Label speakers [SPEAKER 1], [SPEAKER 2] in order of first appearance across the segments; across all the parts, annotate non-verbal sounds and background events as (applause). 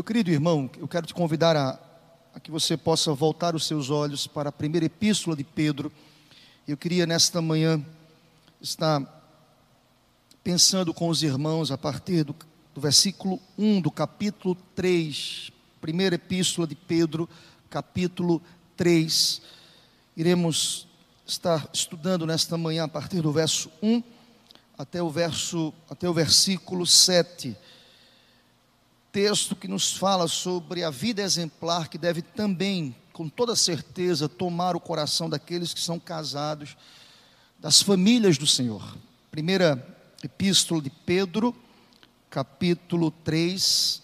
[SPEAKER 1] Meu querido irmão, eu quero te convidar a, a que você possa voltar os seus olhos para a primeira epístola de Pedro. Eu queria nesta manhã estar pensando com os irmãos a partir do, do versículo 1 do capítulo 3, primeira epístola de Pedro, capítulo 3. Iremos estar estudando nesta manhã a partir do verso 1 até o verso até o versículo 7 texto que nos fala sobre a vida exemplar que deve também, com toda certeza, tomar o coração daqueles que são casados, das famílias do Senhor. Primeira epístola de Pedro, capítulo 3,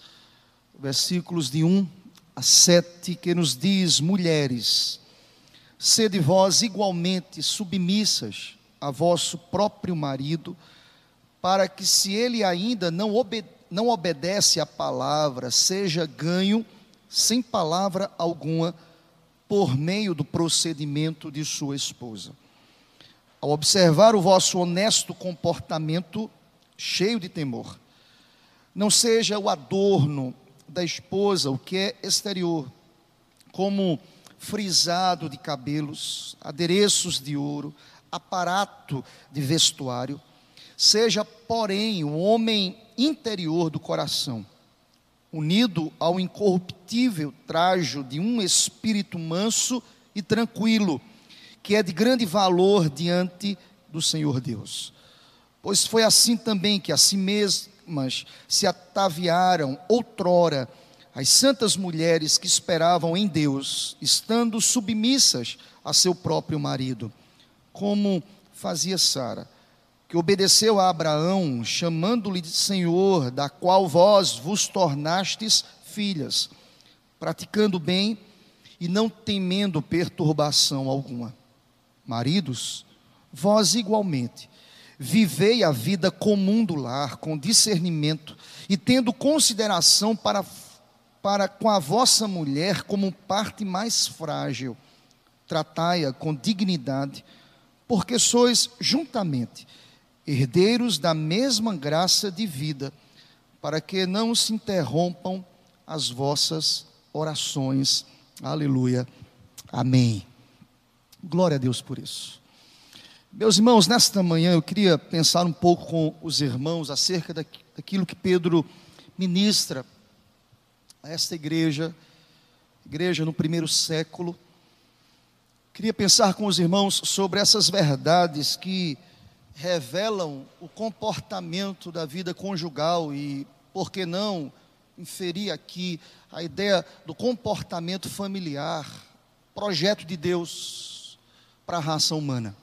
[SPEAKER 1] versículos de 1 a 7, que nos diz: Mulheres, sede vós igualmente submissas a vosso próprio marido, para que, se ele ainda não obedecer, não obedece à palavra, seja ganho sem palavra alguma por meio do procedimento de sua esposa. Ao observar o vosso honesto comportamento, cheio de temor, não seja o adorno da esposa, o que é exterior, como frisado de cabelos, adereços de ouro, aparato de vestuário, seja, porém, o homem interior do coração, unido ao incorruptível trajo de um espírito manso e tranquilo, que é de grande valor diante do Senhor Deus. Pois foi assim também que a si mesmas se ataviaram outrora as santas mulheres que esperavam em Deus, estando submissas a seu próprio marido, como fazia Sara que obedeceu a Abraão, chamando-lhe de Senhor, da qual vós vos tornastes filhas, praticando bem e não temendo perturbação alguma. Maridos, vós igualmente, vivei a vida comum do lar, com discernimento e tendo consideração para, para com a vossa mulher como parte mais frágil. Tratai-a com dignidade, porque sois juntamente herdeiros da mesma graça de vida, para que não se interrompam as vossas orações. Aleluia. Amém. Glória a Deus por isso. Meus irmãos, nesta manhã eu queria pensar um pouco com os irmãos acerca daquilo que Pedro ministra a esta igreja, igreja no primeiro século. Queria pensar com os irmãos sobre essas verdades que revelam o comportamento da vida conjugal e, por que não, inferir aqui a ideia do comportamento familiar, projeto de Deus para a raça humana.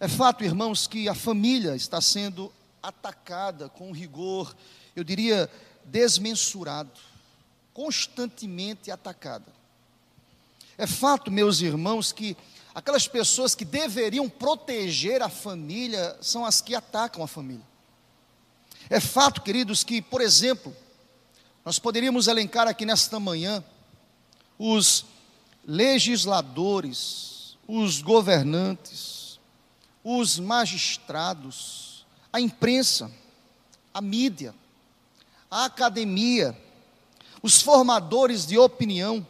[SPEAKER 1] É fato, irmãos, que a família está sendo atacada com rigor, eu diria desmensurado, constantemente atacada. É fato, meus irmãos, que aquelas pessoas que deveriam proteger a família são as que atacam a família. É fato, queridos, que, por exemplo, nós poderíamos elencar aqui nesta manhã os legisladores, os governantes, os magistrados, a imprensa, a mídia, a academia, os formadores de opinião,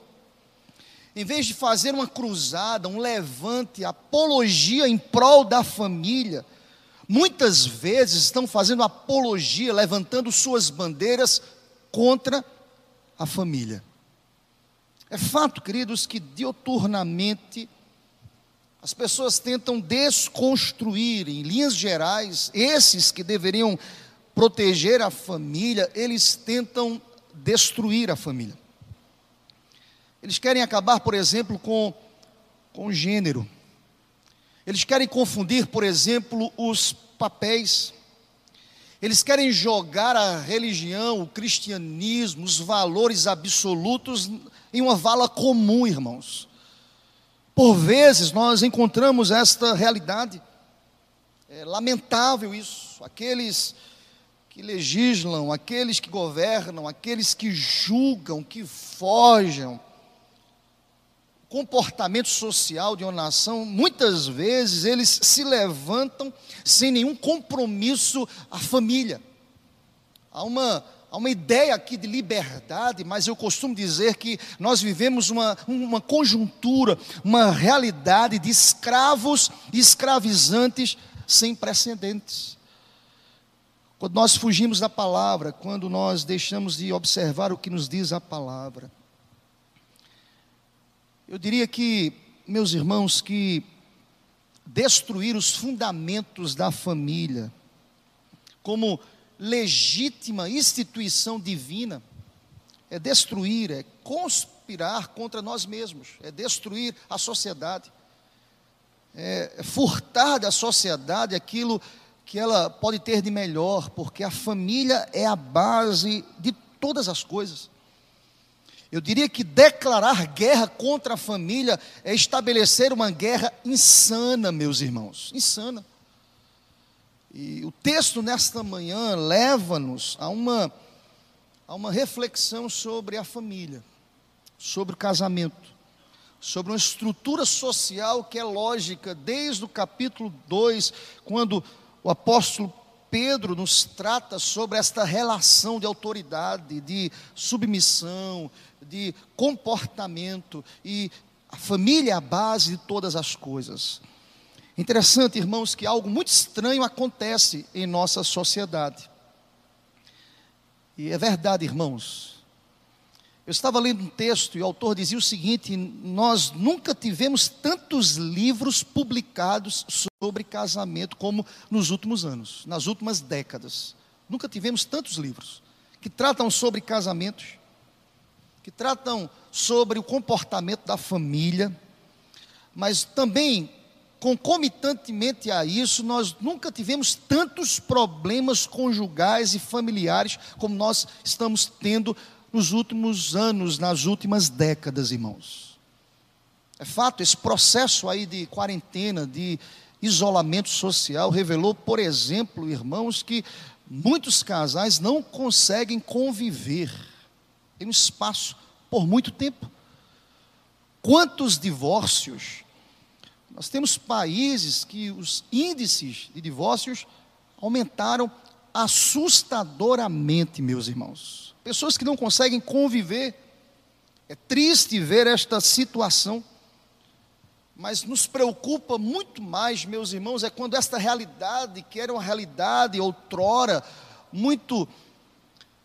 [SPEAKER 1] em vez de fazer uma cruzada, um levante, apologia em prol da família, muitas vezes estão fazendo apologia, levantando suas bandeiras contra a família. É fato, queridos, que dioturnamente as pessoas tentam desconstruir, em linhas gerais, esses que deveriam proteger a família, eles tentam destruir a família. Eles querem acabar, por exemplo, com, com o gênero. Eles querem confundir, por exemplo, os papéis. Eles querem jogar a religião, o cristianismo, os valores absolutos em uma vala comum, irmãos. Por vezes nós encontramos esta realidade. É lamentável isso. Aqueles que legislam, aqueles que governam, aqueles que julgam, que fogem comportamento social de uma nação, muitas vezes eles se levantam sem nenhum compromisso à família. Há uma, há uma ideia aqui de liberdade, mas eu costumo dizer que nós vivemos uma, uma conjuntura, uma realidade de escravos e escravizantes sem precedentes. Quando nós fugimos da palavra, quando nós deixamos de observar o que nos diz a palavra. Eu diria que, meus irmãos, que destruir os fundamentos da família, como legítima instituição divina, é destruir, é conspirar contra nós mesmos, é destruir a sociedade, é furtar da sociedade aquilo que ela pode ter de melhor, porque a família é a base de todas as coisas. Eu diria que declarar guerra contra a família é estabelecer uma guerra insana, meus irmãos, insana. E o texto nesta manhã leva-nos a uma, a uma reflexão sobre a família, sobre o casamento, sobre uma estrutura social que é lógica desde o capítulo 2, quando o apóstolo Pedro nos trata sobre esta relação de autoridade, de submissão, de comportamento, e a família é a base de todas as coisas. Interessante, irmãos, que algo muito estranho acontece em nossa sociedade. E é verdade, irmãos. Eu estava lendo um texto e o autor dizia o seguinte: Nós nunca tivemos tantos livros publicados sobre casamento como nos últimos anos, nas últimas décadas. Nunca tivemos tantos livros que tratam sobre casamentos, que tratam sobre o comportamento da família, mas também concomitantemente a isso, nós nunca tivemos tantos problemas conjugais e familiares como nós estamos tendo nos últimos anos, nas últimas décadas, irmãos. É fato, esse processo aí de quarentena, de isolamento social, revelou, por exemplo, irmãos, que muitos casais não conseguem conviver em um espaço por muito tempo. Quantos divórcios nós temos países que os índices de divórcios aumentaram assustadoramente, meus irmãos. Pessoas que não conseguem conviver. É triste ver esta situação, mas nos preocupa muito mais, meus irmãos, é quando esta realidade, que era uma realidade outrora muito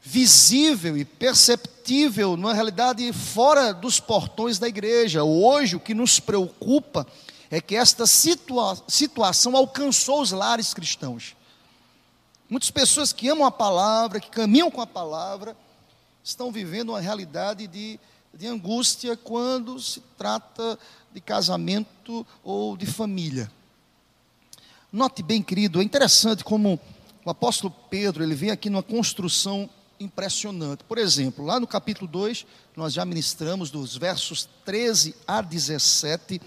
[SPEAKER 1] visível e perceptível, numa realidade fora dos portões da igreja. Hoje, o que nos preocupa é que esta situa situação alcançou os lares cristãos. Muitas pessoas que amam a palavra, que caminham com a palavra, estão vivendo uma realidade de, de angústia quando se trata de casamento ou de família. Note bem, querido, é interessante como o apóstolo Pedro, ele vem aqui numa construção impressionante. Por exemplo, lá no capítulo 2, nós já ministramos dos versos 13 a 17,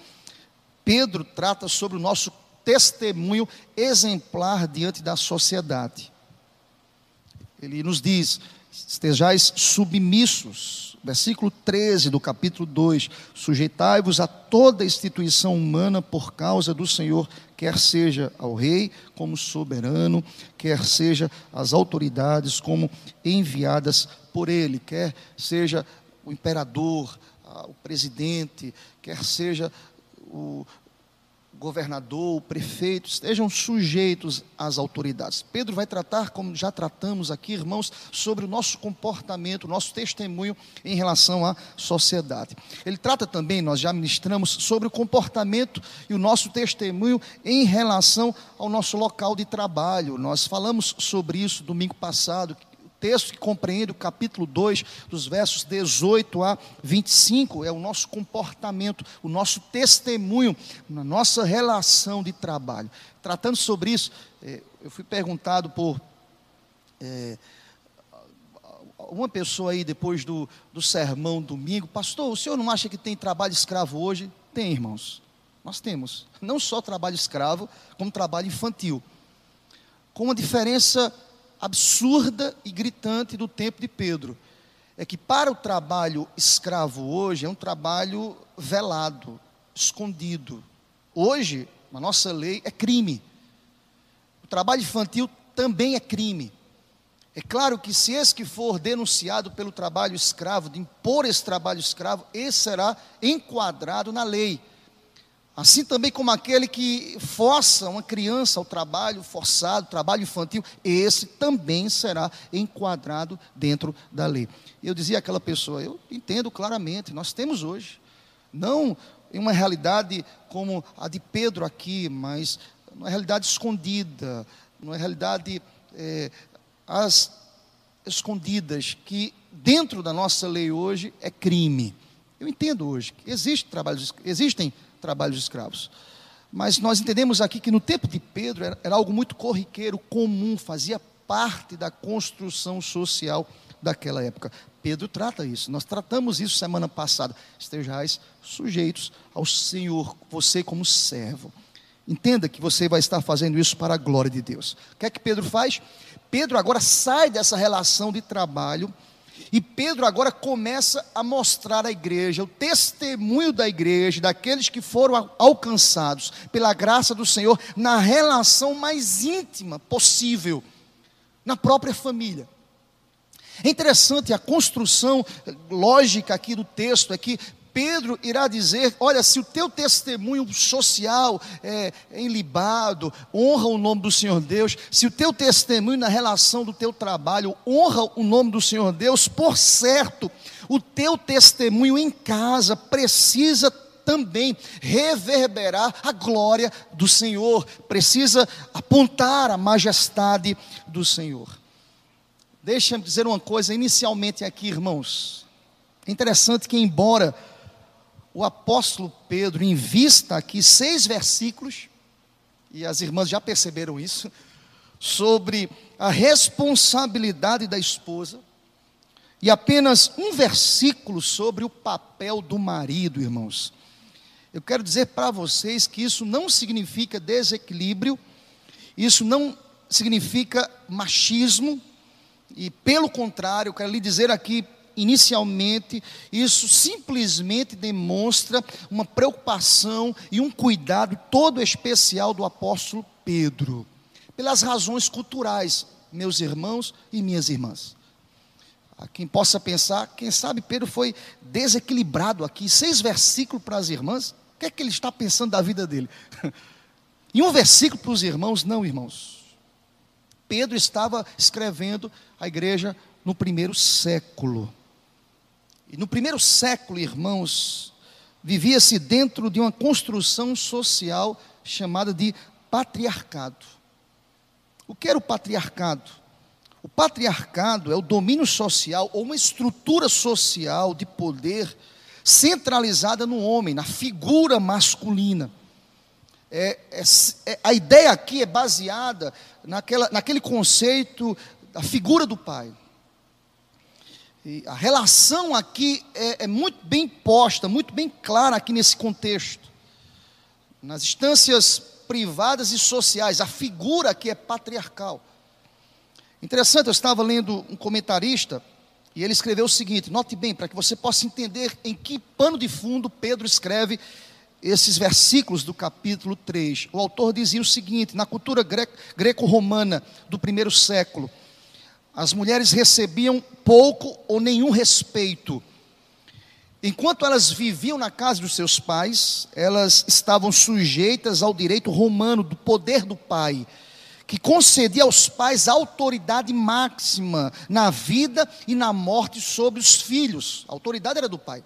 [SPEAKER 1] Pedro trata sobre o nosso testemunho exemplar diante da sociedade. Ele nos diz: estejais submissos. Versículo 13 do capítulo 2: Sujeitai-vos a toda instituição humana por causa do Senhor, quer seja ao rei como soberano, quer seja às autoridades como enviadas por ele, quer seja o imperador, o presidente, quer seja o governador, prefeito, estejam sujeitos às autoridades. Pedro vai tratar, como já tratamos aqui, irmãos, sobre o nosso comportamento, nosso testemunho em relação à sociedade. Ele trata também, nós já ministramos, sobre o comportamento e o nosso testemunho em relação ao nosso local de trabalho. Nós falamos sobre isso domingo passado, texto que compreende o capítulo 2, dos versos 18 a 25, é o nosso comportamento, o nosso testemunho na nossa relação de trabalho. Tratando sobre isso, é, eu fui perguntado por é, uma pessoa aí depois do, do sermão domingo, pastor, o senhor não acha que tem trabalho escravo hoje? Tem, irmãos. Nós temos. Não só trabalho escravo, como trabalho infantil. Com uma diferença absurda e gritante do tempo de Pedro. É que para o trabalho escravo hoje é um trabalho velado, escondido. Hoje, na nossa lei, é crime. O trabalho infantil também é crime. É claro que se esse que for denunciado pelo trabalho escravo, de impor esse trabalho escravo, esse será enquadrado na lei. Assim também como aquele que força uma criança ao trabalho forçado, trabalho infantil, esse também será enquadrado dentro da lei. Eu dizia àquela pessoa, eu entendo claramente, nós temos hoje, não em uma realidade como a de Pedro aqui, mas uma realidade escondida, uma realidade é, as escondidas, que dentro da nossa lei hoje é crime. Eu entendo hoje que existe trabalhos, existem trabalhos escravos. Mas nós entendemos aqui que no tempo de Pedro era, era algo muito corriqueiro, comum, fazia parte da construção social daquela época. Pedro trata isso, nós tratamos isso semana passada. Estejais sujeitos ao Senhor, você como servo. Entenda que você vai estar fazendo isso para a glória de Deus. O que é que Pedro faz? Pedro agora sai dessa relação de trabalho e Pedro agora começa a mostrar à igreja, o testemunho da igreja, daqueles que foram alcançados pela graça do Senhor, na relação mais íntima possível, na própria família. É interessante a construção lógica aqui do texto, é que Pedro irá dizer: olha, se o teu testemunho social é, é ilibado, honra o nome do Senhor Deus, se o teu testemunho na relação do teu trabalho honra o nome do Senhor Deus, por certo, o teu testemunho em casa precisa também reverberar a glória do Senhor, precisa apontar a majestade do Senhor. Deixa-me dizer uma coisa inicialmente aqui, irmãos. É interessante que, embora o apóstolo Pedro invista aqui seis versículos, e as irmãs já perceberam isso, sobre a responsabilidade da esposa, e apenas um versículo sobre o papel do marido, irmãos. Eu quero dizer para vocês que isso não significa desequilíbrio, isso não significa machismo, e pelo contrário, eu quero lhe dizer aqui inicialmente, isso simplesmente demonstra uma preocupação e um cuidado todo especial do apóstolo Pedro, pelas razões culturais, meus irmãos e minhas irmãs. A quem possa pensar, quem sabe Pedro foi desequilibrado aqui, seis versículos para as irmãs, o que é que ele está pensando da vida dele? (laughs) E um versículo para os irmãos, não, irmãos. Pedro estava escrevendo a igreja no primeiro século. E no primeiro século, irmãos, vivia-se dentro de uma construção social chamada de patriarcado. O que era o patriarcado? O patriarcado é o domínio social ou uma estrutura social de poder centralizada no homem, na figura masculina. É, é, é, a ideia aqui é baseada naquela, naquele conceito da figura do pai. E a relação aqui é, é muito bem posta, muito bem clara aqui nesse contexto. Nas instâncias privadas e sociais, a figura aqui é patriarcal. Interessante, eu estava lendo um comentarista e ele escreveu o seguinte: note bem, para que você possa entender em que pano de fundo Pedro escreve esses versículos do capítulo 3. O autor dizia o seguinte: na cultura greco-romana do primeiro século, as mulheres recebiam pouco ou nenhum respeito. Enquanto elas viviam na casa dos seus pais, elas estavam sujeitas ao direito romano do poder do pai, que concedia aos pais autoridade máxima na vida e na morte sobre os filhos. A autoridade era do pai.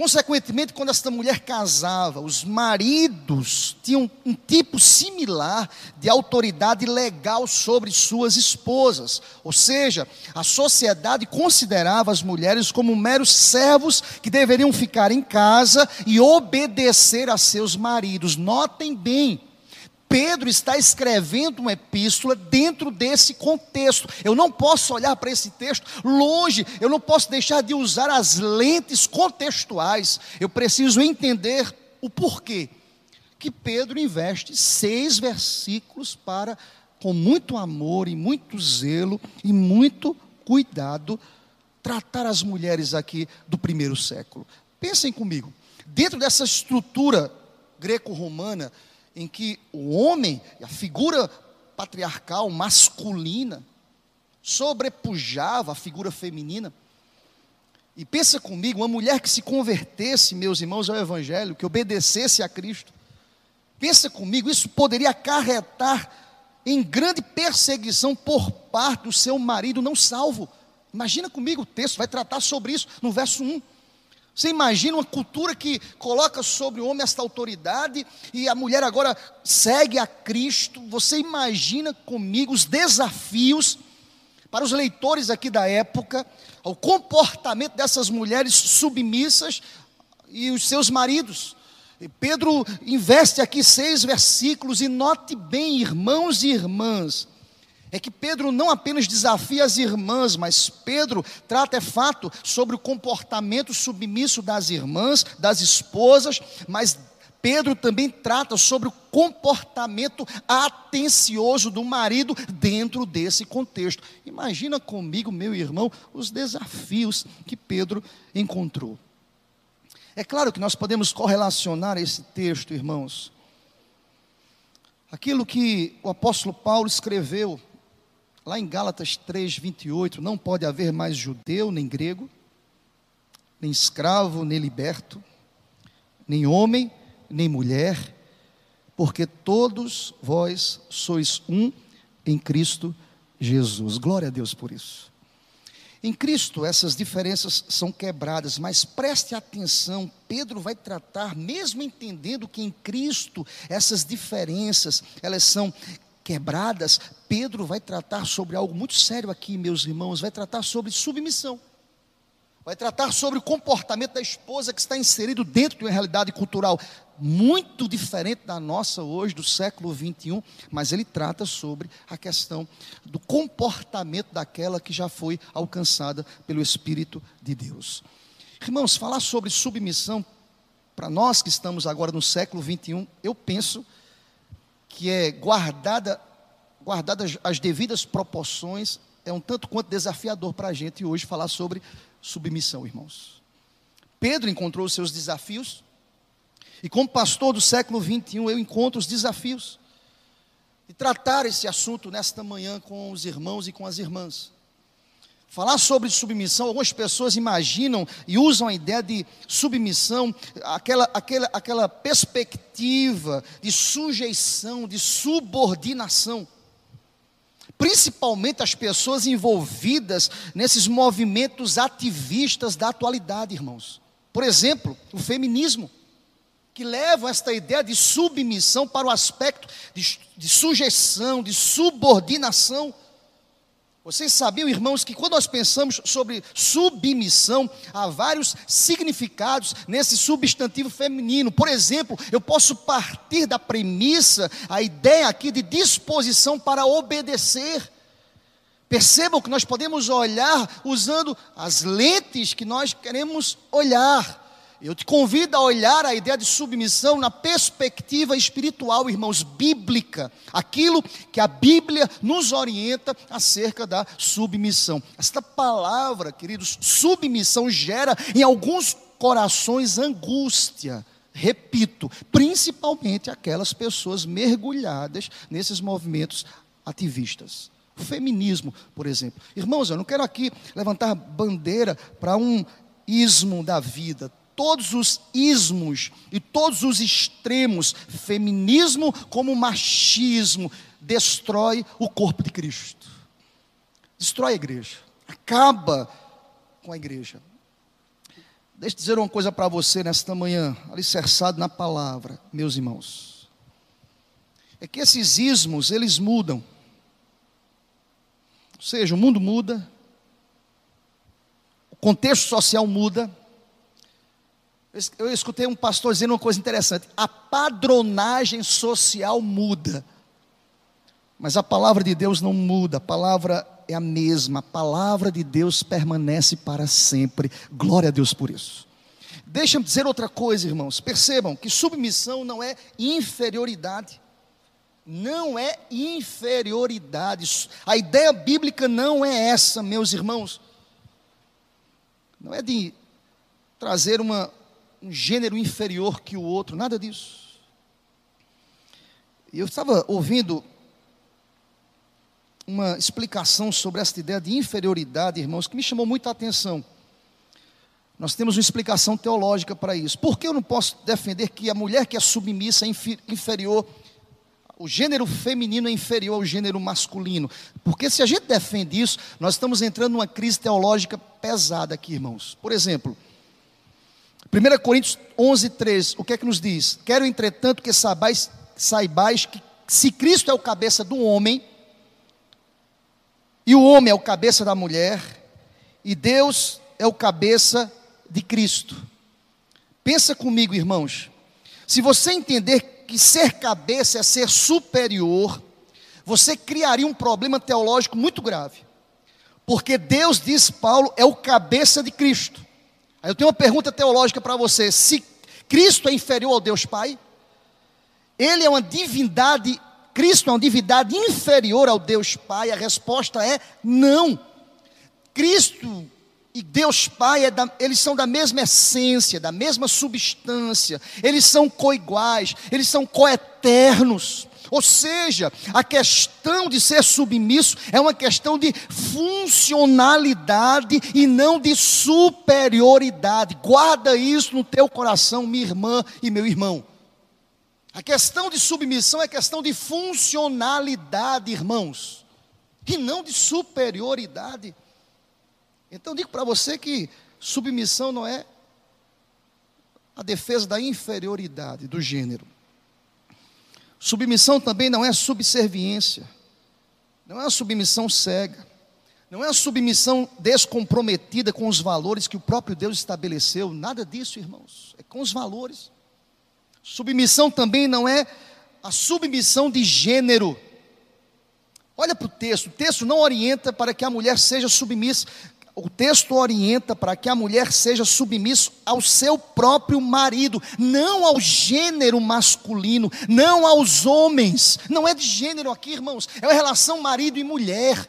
[SPEAKER 1] Consequentemente, quando esta mulher casava, os maridos tinham um tipo similar de autoridade legal sobre suas esposas. Ou seja, a sociedade considerava as mulheres como meros servos que deveriam ficar em casa e obedecer a seus maridos. Notem bem, Pedro está escrevendo uma epístola dentro desse contexto. Eu não posso olhar para esse texto longe, eu não posso deixar de usar as lentes contextuais. Eu preciso entender o porquê que Pedro investe seis versículos para, com muito amor e muito zelo e muito cuidado, tratar as mulheres aqui do primeiro século. Pensem comigo, dentro dessa estrutura greco-romana, em que o homem, a figura patriarcal, masculina, sobrepujava a figura feminina. E pensa comigo, uma mulher que se convertesse, meus irmãos, ao Evangelho, que obedecesse a Cristo, pensa comigo, isso poderia acarretar em grande perseguição por parte do seu marido não salvo. Imagina comigo, o texto vai tratar sobre isso no verso 1. Você imagina uma cultura que coloca sobre o homem esta autoridade e a mulher agora segue a Cristo. Você imagina comigo os desafios para os leitores aqui da época, o comportamento dessas mulheres submissas e os seus maridos. Pedro investe aqui seis versículos e note bem, irmãos e irmãs, é que Pedro não apenas desafia as irmãs, mas Pedro trata, é fato, sobre o comportamento submisso das irmãs, das esposas, mas Pedro também trata sobre o comportamento atencioso do marido dentro desse contexto. Imagina comigo, meu irmão, os desafios que Pedro encontrou. É claro que nós podemos correlacionar esse texto, irmãos, aquilo que o apóstolo Paulo escreveu lá em Gálatas 3, 28, não pode haver mais judeu nem grego, nem escravo nem liberto, nem homem nem mulher, porque todos vós sois um em Cristo Jesus. Glória a Deus por isso. Em Cristo essas diferenças são quebradas, mas preste atenção, Pedro vai tratar, mesmo entendendo que em Cristo essas diferenças, elas são quebradas, Pedro vai tratar sobre algo muito sério aqui, meus irmãos, vai tratar sobre submissão. Vai tratar sobre o comportamento da esposa que está inserido dentro de uma realidade cultural muito diferente da nossa hoje, do século 21, mas ele trata sobre a questão do comportamento daquela que já foi alcançada pelo Espírito de Deus. Irmãos, falar sobre submissão, para nós que estamos agora no século 21, eu penso que é guardada, guardadas as devidas proporções, é um tanto quanto desafiador para a gente hoje falar sobre submissão, irmãos. Pedro encontrou os seus desafios, e como pastor do século 21, eu encontro os desafios de tratar esse assunto nesta manhã com os irmãos e com as irmãs. Falar sobre submissão, algumas pessoas imaginam e usam a ideia de submissão, aquela, aquela, aquela perspectiva de sujeição, de subordinação. Principalmente as pessoas envolvidas nesses movimentos ativistas da atualidade, irmãos. Por exemplo, o feminismo, que levam esta ideia de submissão para o aspecto de, de sujeição, de subordinação vocês sabiam, irmãos, que quando nós pensamos sobre submissão, há vários significados nesse substantivo feminino. Por exemplo, eu posso partir da premissa, a ideia aqui de disposição para obedecer. Percebam que nós podemos olhar usando as lentes que nós queremos olhar. Eu te convido a olhar a ideia de submissão na perspectiva espiritual, irmãos, bíblica, aquilo que a Bíblia nos orienta acerca da submissão. Esta palavra, queridos, submissão gera em alguns corações angústia. Repito, principalmente aquelas pessoas mergulhadas nesses movimentos ativistas. O feminismo, por exemplo. Irmãos, eu não quero aqui levantar bandeira para um ismo da vida todos os ismos e todos os extremos, feminismo como machismo, destrói o corpo de Cristo. Destrói a igreja. Acaba com a igreja. Deixa eu dizer uma coisa para você nesta manhã, alicerçado na palavra, meus irmãos. É que esses ismos, eles mudam. Ou seja, o mundo muda, o contexto social muda, eu escutei um pastor dizendo uma coisa interessante: a padronagem social muda, mas a palavra de Deus não muda, a palavra é a mesma, a palavra de Deus permanece para sempre. Glória a Deus por isso. Deixa-me dizer outra coisa, irmãos. Percebam que submissão não é inferioridade. Não é inferioridade. A ideia bíblica não é essa, meus irmãos. Não é de trazer uma, um gênero inferior que o outro, nada disso. Eu estava ouvindo uma explicação sobre esta ideia de inferioridade, irmãos, que me chamou muita atenção. Nós temos uma explicação teológica para isso. Por que eu não posso defender que a mulher que é submissa é inferior, o gênero feminino é inferior ao gênero masculino? Porque se a gente defende isso, nós estamos entrando numa crise teológica pesada aqui, irmãos. Por exemplo, 1 Coríntios 11, 13, o que é que nos diz? Quero, entretanto, que saibais, saibais que se Cristo é o cabeça do homem, e o homem é o cabeça da mulher, e Deus é o cabeça de Cristo. Pensa comigo, irmãos. Se você entender que ser cabeça é ser superior, você criaria um problema teológico muito grave. Porque Deus, diz Paulo, é o cabeça de Cristo. Aí eu tenho uma pergunta teológica para você: se Cristo é inferior ao Deus Pai, Ele é uma divindade, Cristo é uma divindade inferior ao Deus Pai? A resposta é não. Cristo e Deus Pai, é da, eles são da mesma essência, da mesma substância, eles são coiguais, eles são coeternos. Ou seja, a questão de ser submisso é uma questão de funcionalidade e não de superioridade. Guarda isso no teu coração, minha irmã e meu irmão. A questão de submissão é questão de funcionalidade, irmãos, e não de superioridade. Então digo para você que submissão não é a defesa da inferioridade do gênero. Submissão também não é subserviência, não é uma submissão cega, não é uma submissão descomprometida com os valores que o próprio Deus estabeleceu, nada disso, irmãos, é com os valores. Submissão também não é a submissão de gênero. Olha para o texto, o texto não orienta para que a mulher seja submissa o texto orienta para que a mulher seja submissa ao seu próprio marido, não ao gênero masculino, não aos homens. Não é de gênero aqui, irmãos, é uma relação marido e mulher.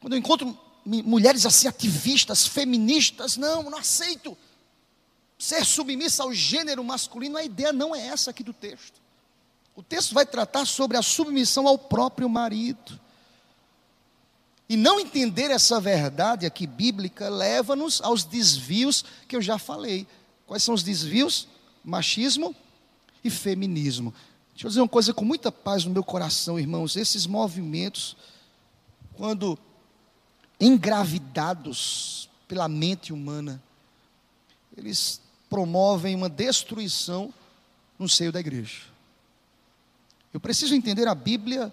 [SPEAKER 1] Quando eu encontro mulheres assim ativistas, feministas, não, não aceito. Ser submissa ao gênero masculino, a ideia não é essa aqui do texto. O texto vai tratar sobre a submissão ao próprio marido. E não entender essa verdade aqui bíblica leva-nos aos desvios que eu já falei. Quais são os desvios? Machismo e feminismo. Deixa eu dizer uma coisa com muita paz no meu coração, irmãos. Esses movimentos, quando engravidados pela mente humana, eles promovem uma destruição no seio da igreja. Eu preciso entender a Bíblia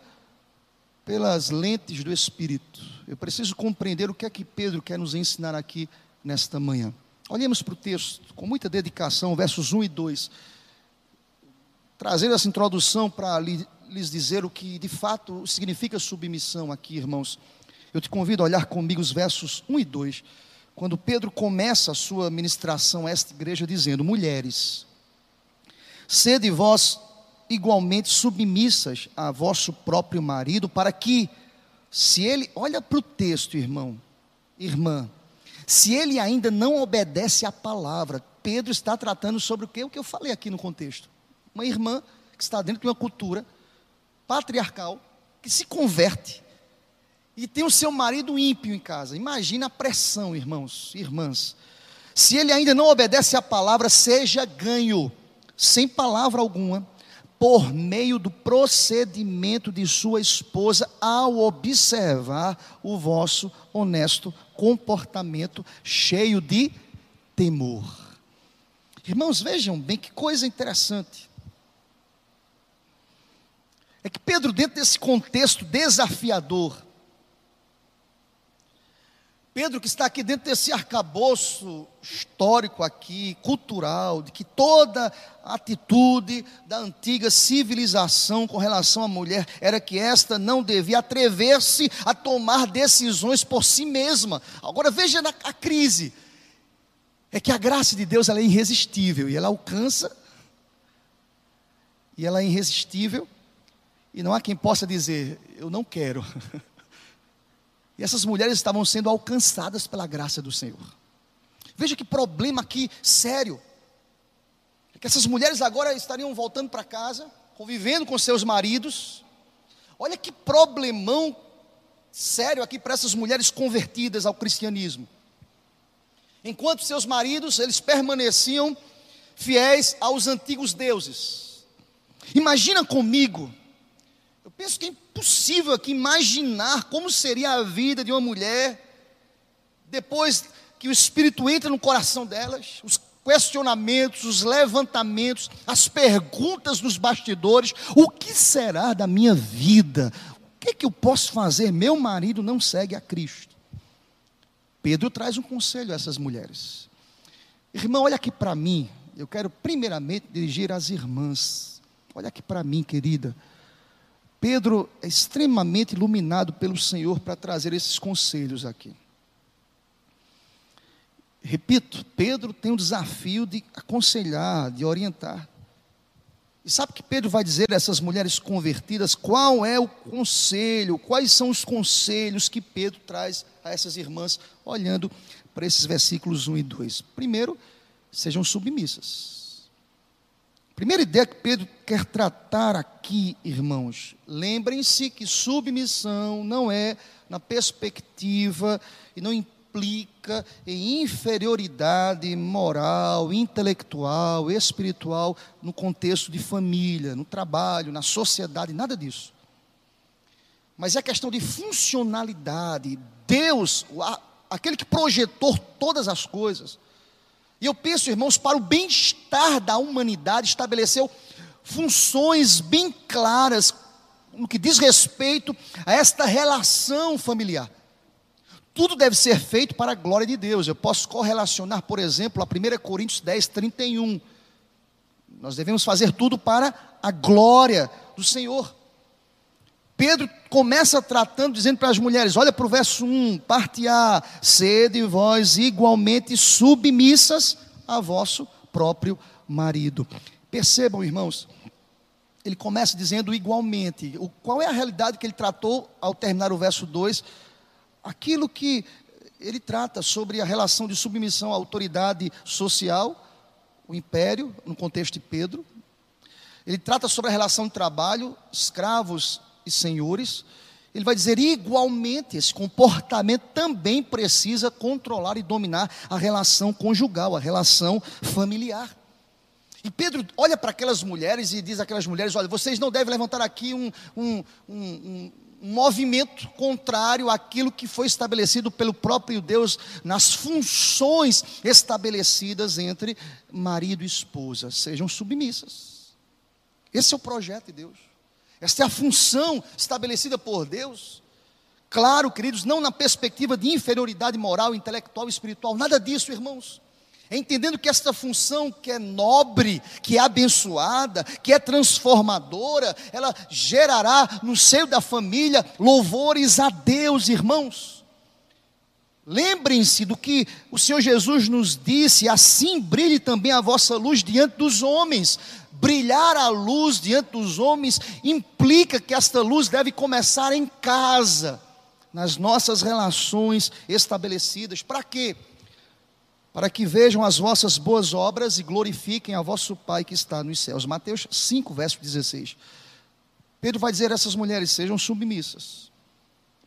[SPEAKER 1] pelas lentes do Espírito. Eu preciso compreender o que é que Pedro quer nos ensinar aqui nesta manhã. Olhemos para o texto com muita dedicação, versos 1 e 2. Trazendo essa introdução para lhes dizer o que de fato significa submissão aqui, irmãos. Eu te convido a olhar comigo os versos 1 e 2, quando Pedro começa a sua ministração a esta igreja dizendo: Mulheres, sede vós igualmente submissas a vosso próprio marido, para que, se ele, olha para o texto, irmão, irmã, se ele ainda não obedece à palavra, Pedro está tratando sobre o que? O que eu falei aqui no contexto. Uma irmã que está dentro de uma cultura patriarcal, que se converte e tem o seu marido ímpio em casa. Imagina a pressão, irmãos, irmãs. Se ele ainda não obedece à palavra, seja ganho, sem palavra alguma, por meio do procedimento de sua esposa ao observar o vosso honesto comportamento cheio de temor. Irmãos, vejam bem que coisa interessante. É que Pedro, dentro desse contexto desafiador, Pedro, que está aqui dentro desse arcabouço histórico aqui, cultural, de que toda atitude da antiga civilização com relação à mulher era que esta não devia atrever-se a tomar decisões por si mesma. Agora veja a crise. É que a graça de Deus é irresistível e ela alcança e ela é irresistível e não há quem possa dizer eu não quero. (laughs) E essas mulheres estavam sendo alcançadas pela graça do Senhor. Veja que problema aqui sério. É que essas mulheres agora estariam voltando para casa, convivendo com seus maridos. Olha que problemão sério aqui para essas mulheres convertidas ao cristianismo. Enquanto seus maridos, eles permaneciam fiéis aos antigos deuses. Imagina comigo, eu penso que é impossível aqui imaginar como seria a vida de uma mulher depois que o Espírito entra no coração delas, os questionamentos, os levantamentos, as perguntas nos bastidores: o que será da minha vida? O que, é que eu posso fazer? Meu marido não segue a Cristo. Pedro traz um conselho a essas mulheres. Irmão, olha aqui para mim. Eu quero primeiramente dirigir às irmãs. Olha aqui para mim, querida. Pedro é extremamente iluminado pelo Senhor para trazer esses conselhos aqui. Repito, Pedro tem o desafio de aconselhar, de orientar. E sabe que Pedro vai dizer a essas mulheres convertidas qual é o conselho, quais são os conselhos que Pedro traz a essas irmãs, olhando para esses versículos 1 e 2. Primeiro, sejam submissas. Primeira ideia que Pedro quer tratar aqui, irmãos, lembrem-se que submissão não é na perspectiva e não implica em inferioridade moral, intelectual, espiritual no contexto de família, no trabalho, na sociedade, nada disso. Mas é questão de funcionalidade. Deus, aquele que projetou todas as coisas, e eu penso, irmãos, para o bem-estar da humanidade, estabeleceu funções bem claras no que diz respeito a esta relação familiar. Tudo deve ser feito para a glória de Deus. Eu posso correlacionar, por exemplo, a 1 Coríntios 10, 31. Nós devemos fazer tudo para a glória do Senhor. Pedro começa tratando, dizendo para as mulheres: olha para o verso 1, parte A, sede vós igualmente submissas a vosso próprio marido. Percebam, irmãos, ele começa dizendo igualmente. O, qual é a realidade que ele tratou ao terminar o verso 2? aquilo que ele trata sobre a relação de submissão à autoridade social, o império, no contexto de Pedro. Ele trata sobre a relação de trabalho, escravos e senhores. Ele vai dizer igualmente, esse comportamento também precisa controlar e dominar a relação conjugal, a relação familiar. E Pedro olha para aquelas mulheres e diz àquelas mulheres: Olha, vocês não devem levantar aqui um, um, um, um movimento contrário àquilo que foi estabelecido pelo próprio Deus nas funções estabelecidas entre marido e esposa. Sejam submissas. Esse é o projeto de Deus. Esta é a função estabelecida por Deus. Claro, queridos, não na perspectiva de inferioridade moral, intelectual espiritual, nada disso, irmãos entendendo que esta função que é nobre, que é abençoada, que é transformadora, ela gerará no seio da família louvores a Deus, irmãos. Lembrem-se do que o Senhor Jesus nos disse: assim brilhe também a vossa luz diante dos homens. Brilhar a luz diante dos homens implica que esta luz deve começar em casa, nas nossas relações estabelecidas. Para quê? para que vejam as vossas boas obras e glorifiquem a vosso Pai que está nos céus. Mateus 5, verso 16. Pedro vai dizer a essas mulheres: sejam submissas.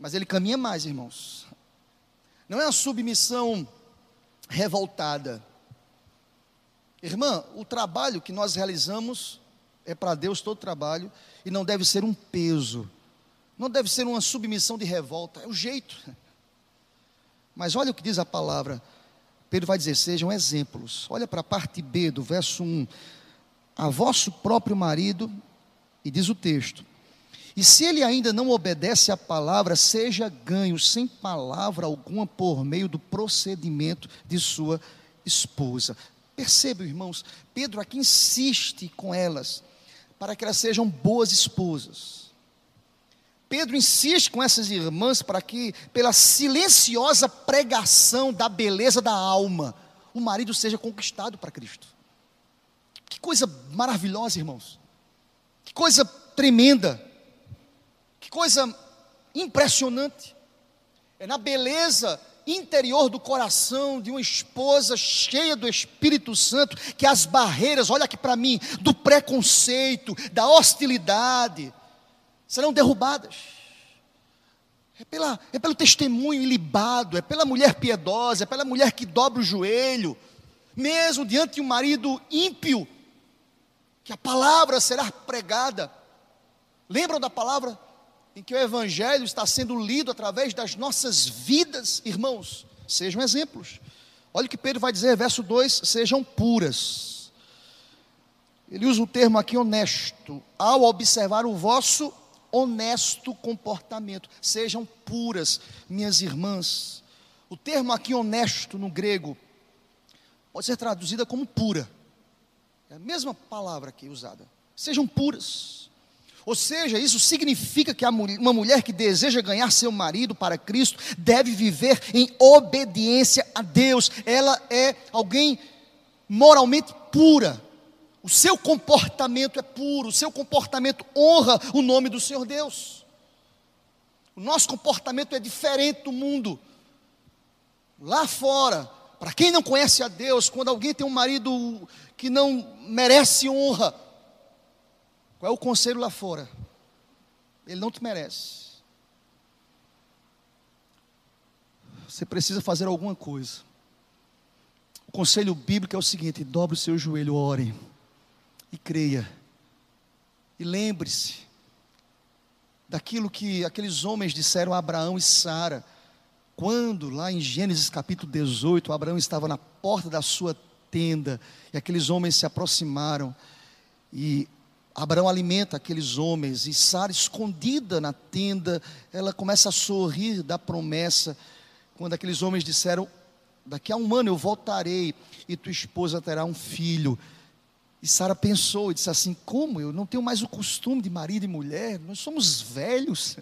[SPEAKER 1] Mas ele caminha mais, irmãos. Não é a submissão revoltada. Irmã, o trabalho que nós realizamos é para Deus todo trabalho e não deve ser um peso. Não deve ser uma submissão de revolta, é o jeito. Mas olha o que diz a palavra: Pedro vai dizer: sejam exemplos. Olha para a parte B do verso 1. A vosso próprio marido, e diz o texto: e se ele ainda não obedece à palavra, seja ganho sem palavra alguma por meio do procedimento de sua esposa. Percebam, irmãos, Pedro aqui insiste com elas para que elas sejam boas esposas. Pedro insiste com essas irmãs para que, pela silenciosa pregação da beleza da alma, o marido seja conquistado para Cristo. Que coisa maravilhosa, irmãos. Que coisa tremenda. Coisa impressionante. É na beleza interior do coração de uma esposa cheia do Espírito Santo que as barreiras, olha aqui para mim, do preconceito, da hostilidade, serão derrubadas. é, pela, é pelo testemunho ilibado, é pela mulher piedosa, é pela mulher que dobra o joelho, mesmo diante de um marido ímpio, que a palavra será pregada. Lembram da palavra em que o Evangelho está sendo lido através das nossas vidas, irmãos? Sejam exemplos. Olha o que Pedro vai dizer, verso 2: sejam puras. Ele usa o termo aqui honesto, ao observar o vosso honesto comportamento. Sejam puras, minhas irmãs. O termo aqui honesto no grego pode ser traduzida como pura. É a mesma palavra aqui usada. Sejam puras. Ou seja, isso significa que uma mulher que deseja ganhar seu marido para Cristo deve viver em obediência a Deus. Ela é alguém moralmente pura. O seu comportamento é puro, o seu comportamento honra o nome do Senhor Deus. O nosso comportamento é diferente do mundo. Lá fora, para quem não conhece a Deus, quando alguém tem um marido que não merece honra, qual é o conselho lá fora? Ele não te merece. Você precisa fazer alguma coisa. O conselho bíblico é o seguinte: dobre o seu joelho, ore e creia. E lembre-se daquilo que aqueles homens disseram a Abraão e Sara, quando lá em Gênesis capítulo 18, Abraão estava na porta da sua tenda e aqueles homens se aproximaram e Abraão alimenta aqueles homens e Sara escondida na tenda, ela começa a sorrir da promessa quando aqueles homens disseram: Daqui a um ano eu voltarei e tua esposa terá um filho. E Sara pensou e disse assim: Como? Eu não tenho mais o costume de marido e mulher, nós somos velhos.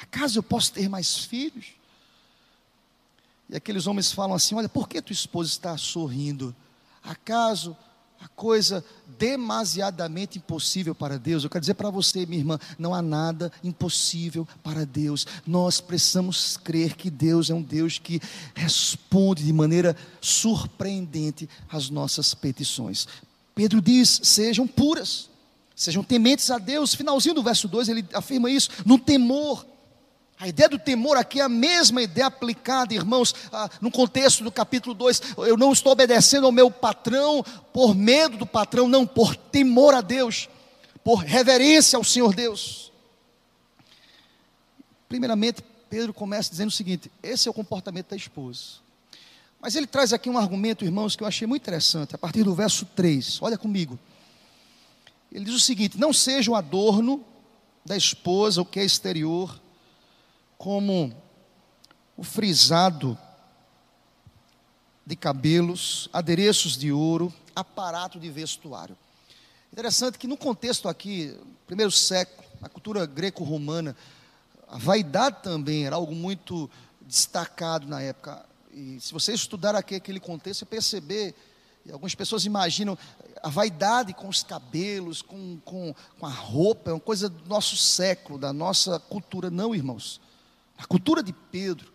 [SPEAKER 1] Acaso eu posso ter mais filhos? E aqueles homens falam assim: Olha, por que tua esposa está sorrindo? Acaso a coisa demasiadamente impossível para Deus. Eu quero dizer para você, minha irmã, não há nada impossível para Deus. Nós precisamos crer que Deus é um Deus que responde de maneira surpreendente às nossas petições. Pedro diz: sejam puras, sejam tementes a Deus. Finalzinho do verso 2 ele afirma isso, no temor a ideia do temor aqui é a mesma ideia aplicada, irmãos, ah, no contexto do capítulo 2. Eu não estou obedecendo ao meu patrão por medo do patrão, não, por temor a Deus, por reverência ao Senhor Deus. Primeiramente, Pedro começa dizendo o seguinte: esse é o comportamento da esposa. Mas ele traz aqui um argumento, irmãos, que eu achei muito interessante, a partir do verso 3. Olha comigo. Ele diz o seguinte: não seja o adorno da esposa, o que é exterior como o frisado de cabelos, adereços de ouro, aparato de vestuário. Interessante que no contexto aqui, primeiro século, na cultura greco-romana, a vaidade também era algo muito destacado na época. E se você estudar aqui aquele contexto, você perceber, e algumas pessoas imaginam a vaidade com os cabelos, com, com, com a roupa, é uma coisa do nosso século, da nossa cultura. Não, irmãos a cultura de Pedro,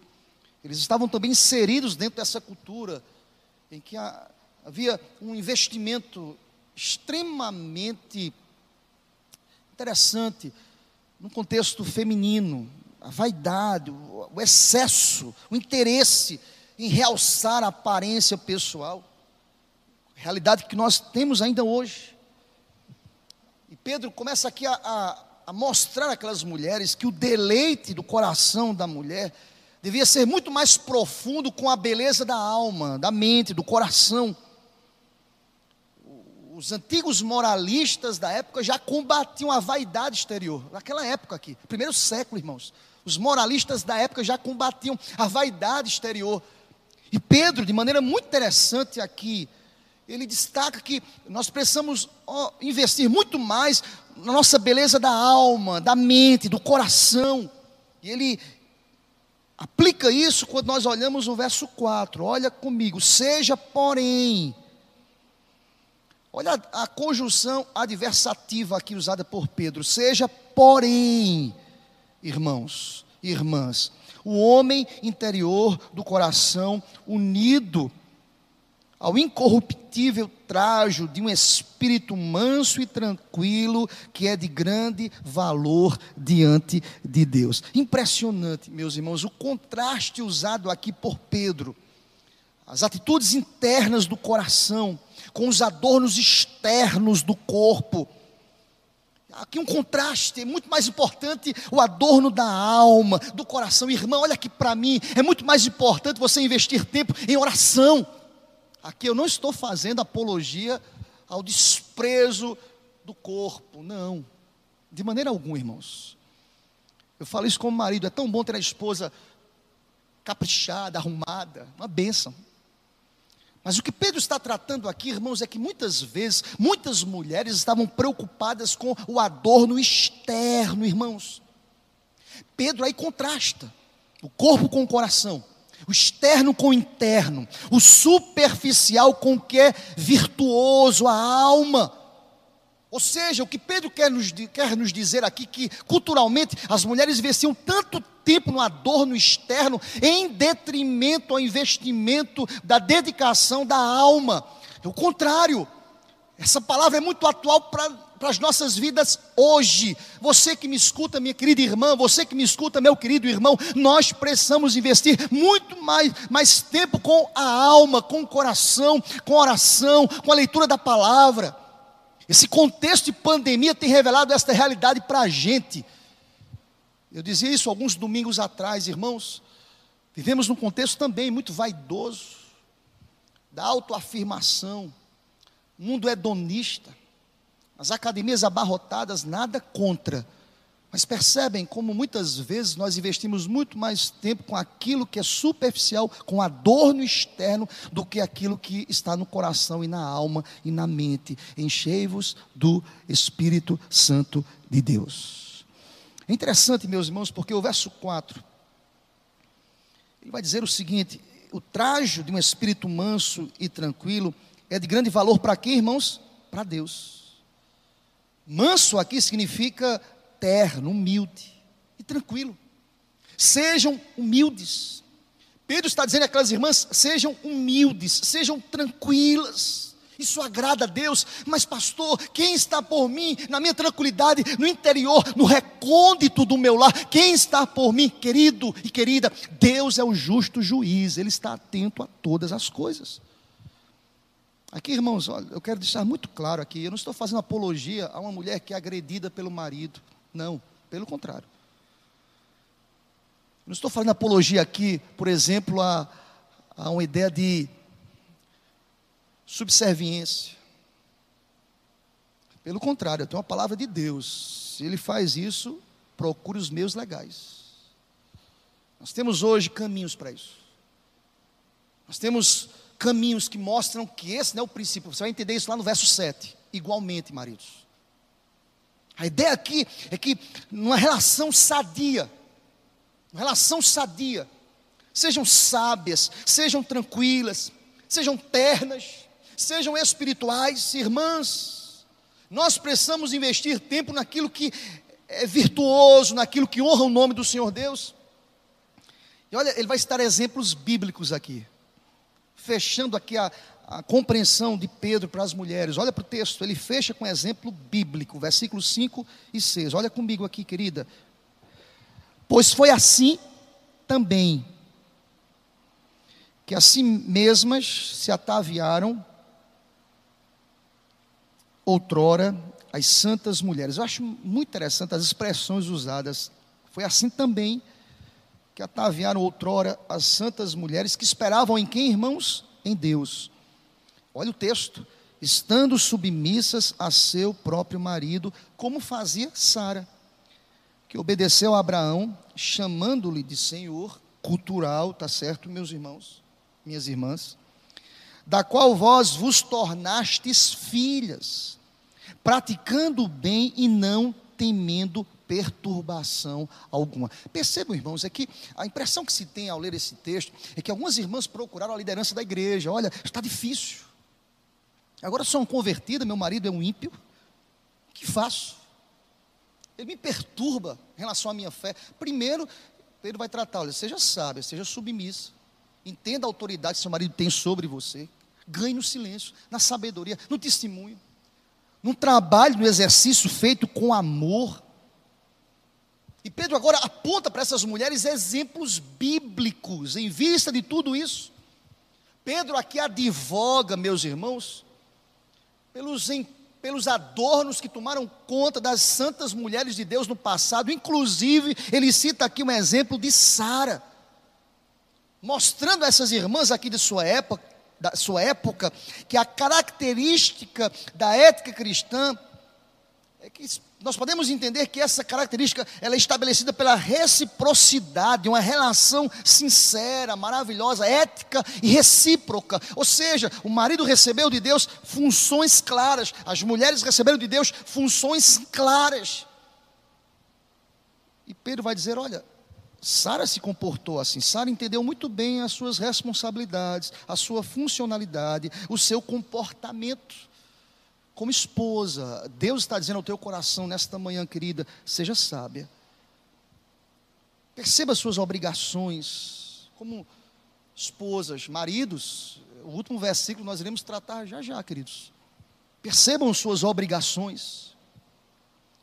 [SPEAKER 1] eles estavam também inseridos dentro dessa cultura, em que havia um investimento extremamente interessante no contexto feminino, a vaidade, o excesso, o interesse em realçar a aparência pessoal, realidade que nós temos ainda hoje. E Pedro começa aqui a, a a mostrar àquelas mulheres que o deleite do coração da mulher devia ser muito mais profundo com a beleza da alma, da mente, do coração. Os antigos moralistas da época já combatiam a vaidade exterior, naquela época aqui, primeiro século, irmãos. Os moralistas da época já combatiam a vaidade exterior. E Pedro, de maneira muito interessante aqui, ele destaca que nós precisamos investir muito mais na nossa beleza da alma, da mente, do coração. E ele aplica isso quando nós olhamos o verso 4. Olha comigo, seja porém. Olha a, conjunção adversativa aqui usada por Pedro. Seja porém, irmãos, irmãs, o homem interior do coração unido ao incorruptível trajo de um espírito manso e tranquilo, que é de grande valor diante de Deus. Impressionante, meus irmãos, o contraste usado aqui por Pedro. As atitudes internas do coração com os adornos externos do corpo. Aqui um contraste, é muito mais importante o adorno da alma, do coração. Irmão, olha aqui para mim, é muito mais importante você investir tempo em oração. Aqui eu não estou fazendo apologia ao desprezo do corpo, não. De maneira alguma, irmãos. Eu falo isso como marido, é tão bom ter a esposa caprichada, arrumada, uma bênção. Mas o que Pedro está tratando aqui, irmãos, é que muitas vezes, muitas mulheres estavam preocupadas com o adorno externo, irmãos. Pedro aí contrasta o corpo com o coração o externo com o interno, o superficial com o que é virtuoso, a alma. Ou seja, o que Pedro quer nos, quer nos dizer aqui, que culturalmente as mulheres investiam tanto tempo no adorno externo, em detrimento ao investimento da dedicação da alma. É o contrário, essa palavra é muito atual para para as nossas vidas hoje. Você que me escuta, minha querida irmã, você que me escuta, meu querido irmão, nós precisamos investir muito mais, mais tempo com a alma, com o coração, com a oração, com a leitura da palavra. Esse contexto de pandemia tem revelado esta realidade para a gente. Eu dizia isso alguns domingos atrás, irmãos. Vivemos num contexto também muito vaidoso, da autoafirmação, mundo hedonista as academias abarrotadas, nada contra. Mas percebem como muitas vezes nós investimos muito mais tempo com aquilo que é superficial, com adorno externo, do que aquilo que está no coração e na alma e na mente. Enchei-vos do Espírito Santo de Deus. É interessante, meus irmãos, porque o verso 4, ele vai dizer o seguinte: o trajo de um espírito manso e tranquilo é de grande valor para quem, irmãos? Para Deus. Manso aqui significa terno, humilde e tranquilo. Sejam humildes. Pedro está dizendo àquelas irmãs: sejam humildes, sejam tranquilas. Isso agrada a Deus, mas pastor, quem está por mim, na minha tranquilidade, no interior, no recôndito do meu lar, quem está por mim, querido e querida? Deus é o justo juiz, Ele está atento a todas as coisas. Aqui, irmãos, eu quero deixar muito claro aqui, eu não estou fazendo apologia a uma mulher que é agredida pelo marido. Não, pelo contrário. Não estou fazendo apologia aqui, por exemplo, a, a uma ideia de subserviência. Pelo contrário, eu tenho uma palavra de Deus. Se ele faz isso, procure os meus legais. Nós temos hoje caminhos para isso. Nós temos caminhos que mostram que esse não é o princípio. Você vai entender isso lá no verso 7. Igualmente, maridos. A ideia aqui é que numa relação sadia, relação sadia, sejam sábias, sejam tranquilas, sejam ternas, sejam espirituais, irmãs. Nós precisamos investir tempo naquilo que é virtuoso, naquilo que honra o nome do Senhor Deus. E olha, ele vai citar exemplos bíblicos aqui fechando aqui a, a compreensão de Pedro para as mulheres. Olha para o texto, ele fecha com exemplo bíblico, versículos 5 e 6. Olha comigo aqui, querida. Pois foi assim também que assim mesmas se ataviaram outrora as santas mulheres. Eu acho muito interessante as expressões usadas. Foi assim também que ataviaram outrora as santas mulheres que esperavam em quem, irmãos? Em Deus. Olha o texto. Estando submissas a seu próprio marido, como fazia Sara, que obedeceu a Abraão, chamando-lhe de Senhor, cultural, tá certo, meus irmãos, minhas irmãs, da qual vós vos tornastes filhas, praticando o bem e não temendo perturbação alguma. Percebam, irmãos, é que a impressão que se tem ao ler esse texto é que algumas irmãs procuraram a liderança da igreja. Olha, está difícil. Agora sou um convertida, meu marido é um ímpio. O que faço? Ele me perturba em relação à minha fé. Primeiro, Pedro vai tratar, olha, seja sábia, seja submissa. Entenda a autoridade que seu marido tem sobre você. Ganhe no silêncio, na sabedoria, no testemunho, no trabalho, no exercício feito com amor. E Pedro agora aponta para essas mulheres exemplos bíblicos em vista de tudo isso. Pedro aqui advoga, meus irmãos, pelos, pelos adornos que tomaram conta das santas mulheres de Deus no passado. Inclusive, ele cita aqui um exemplo de Sara, mostrando a essas irmãs aqui de sua época, da sua época que a característica da ética cristã é que nós podemos entender que essa característica ela é estabelecida pela reciprocidade, uma relação sincera, maravilhosa, ética e recíproca. Ou seja, o marido recebeu de Deus funções claras, as mulheres receberam de Deus funções claras. E Pedro vai dizer: olha, Sara se comportou assim. Sara entendeu muito bem as suas responsabilidades, a sua funcionalidade, o seu comportamento como esposa, Deus está dizendo ao teu coração nesta manhã, querida, seja sábia. Perceba suas obrigações como esposas, maridos. O último versículo nós iremos tratar já já, queridos. Percebam suas obrigações.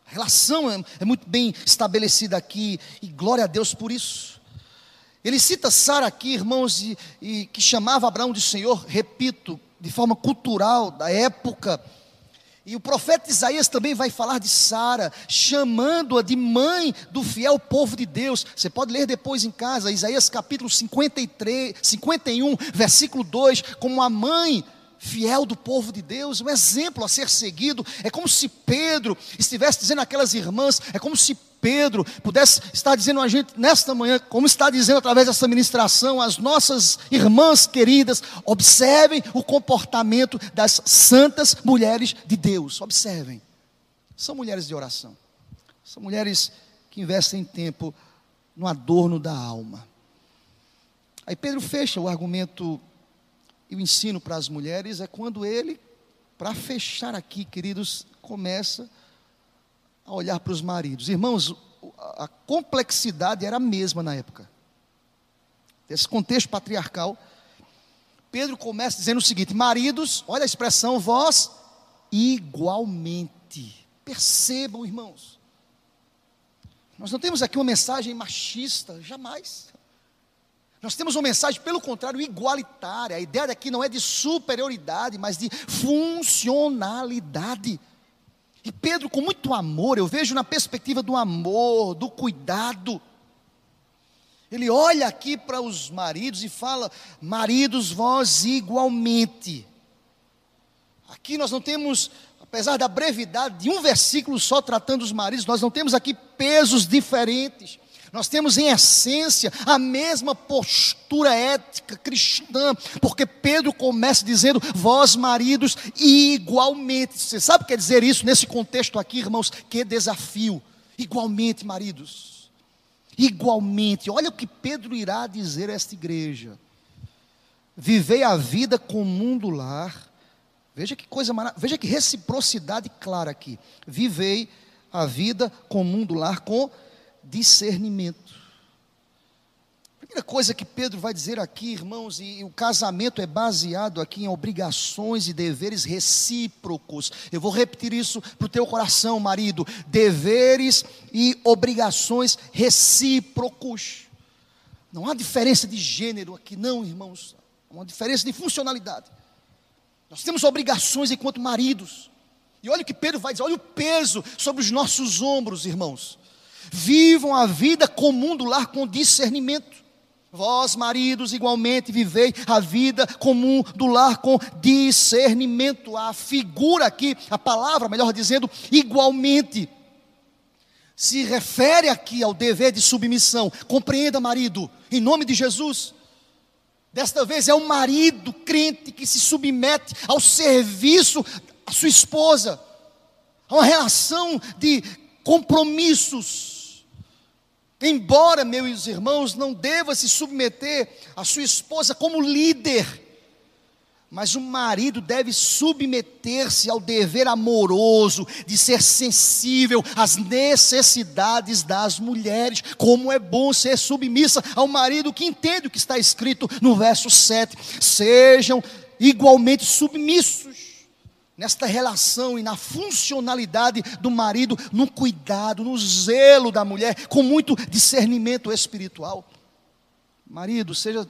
[SPEAKER 1] A relação é, é muito bem estabelecida aqui e glória a Deus por isso. Ele cita Sara aqui, irmãos, e, e que chamava Abraão de Senhor, repito, de forma cultural da época e o profeta Isaías também vai falar de Sara, chamando-a de mãe do fiel povo de Deus. Você pode ler depois em casa, Isaías capítulo 53, 51, versículo 2, como a mãe fiel do povo de Deus, um exemplo a ser seguido. É como se Pedro estivesse dizendo àquelas irmãs, é como se Pedro pudesse estar dizendo a gente nesta manhã, como está dizendo através dessa ministração, as nossas irmãs queridas, observem o comportamento das santas mulheres de Deus. Observem. São mulheres de oração. São mulheres que investem tempo no adorno da alma. Aí Pedro fecha o argumento e o ensino para as mulheres é quando ele, para fechar aqui, queridos, começa a a olhar para os maridos. Irmãos, a complexidade era a mesma na época. Esse contexto patriarcal. Pedro começa dizendo o seguinte: Maridos, olha a expressão, vós igualmente. Percebam, irmãos. Nós não temos aqui uma mensagem machista, jamais. Nós temos uma mensagem, pelo contrário, igualitária. A ideia daqui não é de superioridade, mas de funcionalidade. E Pedro, com muito amor, eu vejo na perspectiva do amor, do cuidado. Ele olha aqui para os maridos e fala: Maridos, vós igualmente. Aqui nós não temos, apesar da brevidade de um versículo só tratando os maridos, nós não temos aqui pesos diferentes. Nós temos em essência a mesma postura ética cristã, porque Pedro começa dizendo: vós maridos, igualmente. Você sabe o que quer dizer isso nesse contexto aqui, irmãos? Que desafio. Igualmente, maridos. Igualmente. Olha o que Pedro irá dizer a esta igreja. Vivei a vida comum do lar. Veja que coisa maravilhosa, veja que reciprocidade clara aqui. Vivei a vida comum do lar com discernimento. A primeira coisa que Pedro vai dizer aqui, irmãos, e o casamento é baseado aqui em obrigações e deveres recíprocos. Eu vou repetir isso para o teu coração, marido: deveres e obrigações recíprocos. Não há diferença de gênero aqui, não, irmãos. Há uma diferença de funcionalidade. Nós temos obrigações enquanto maridos. E olha o que Pedro vai dizer, olha o peso sobre os nossos ombros, irmãos. Vivam a vida comum do lar com discernimento. Vós, maridos, igualmente vivei a vida comum do lar com discernimento. A figura aqui, a palavra, melhor dizendo, igualmente, se refere aqui ao dever de submissão. Compreenda, marido, em nome de Jesus. Desta vez é o marido crente que se submete ao serviço da sua esposa, a uma relação de compromissos. Embora, meus irmãos, não deva se submeter à sua esposa como líder, mas o marido deve submeter-se ao dever amoroso de ser sensível às necessidades das mulheres. Como é bom ser submissa ao marido que entende o que está escrito no verso 7. Sejam igualmente submissos nesta relação e na funcionalidade do marido, no cuidado, no zelo da mulher, com muito discernimento espiritual. Marido, seja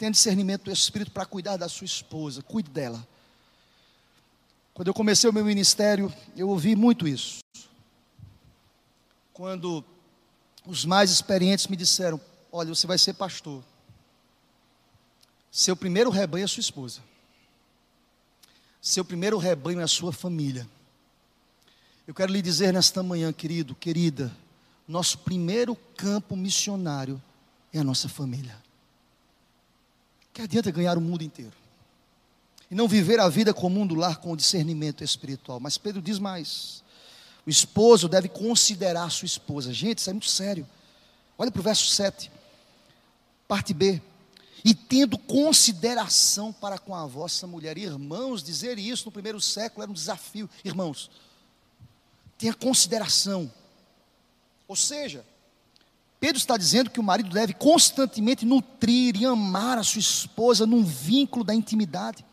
[SPEAKER 1] tenha discernimento do espírito para cuidar da sua esposa, cuide dela. Quando eu comecei o meu ministério, eu ouvi muito isso. Quando os mais experientes me disseram: Olha, você vai ser pastor. Seu primeiro rebanho é sua esposa. Seu primeiro rebanho é a sua família. Eu quero lhe dizer nesta manhã, querido, querida, nosso primeiro campo missionário é a nossa família. Que adianta ganhar o mundo inteiro e não viver a vida comum do lar com discernimento espiritual. Mas Pedro diz mais: o esposo deve considerar sua esposa. Gente, isso é muito sério. Olha para o verso 7, parte B. E tendo consideração para com a vossa mulher. Irmãos, dizer isso no primeiro século era um desafio. Irmãos, tenha consideração. Ou seja, Pedro está dizendo que o marido deve constantemente nutrir e amar a sua esposa num vínculo da intimidade.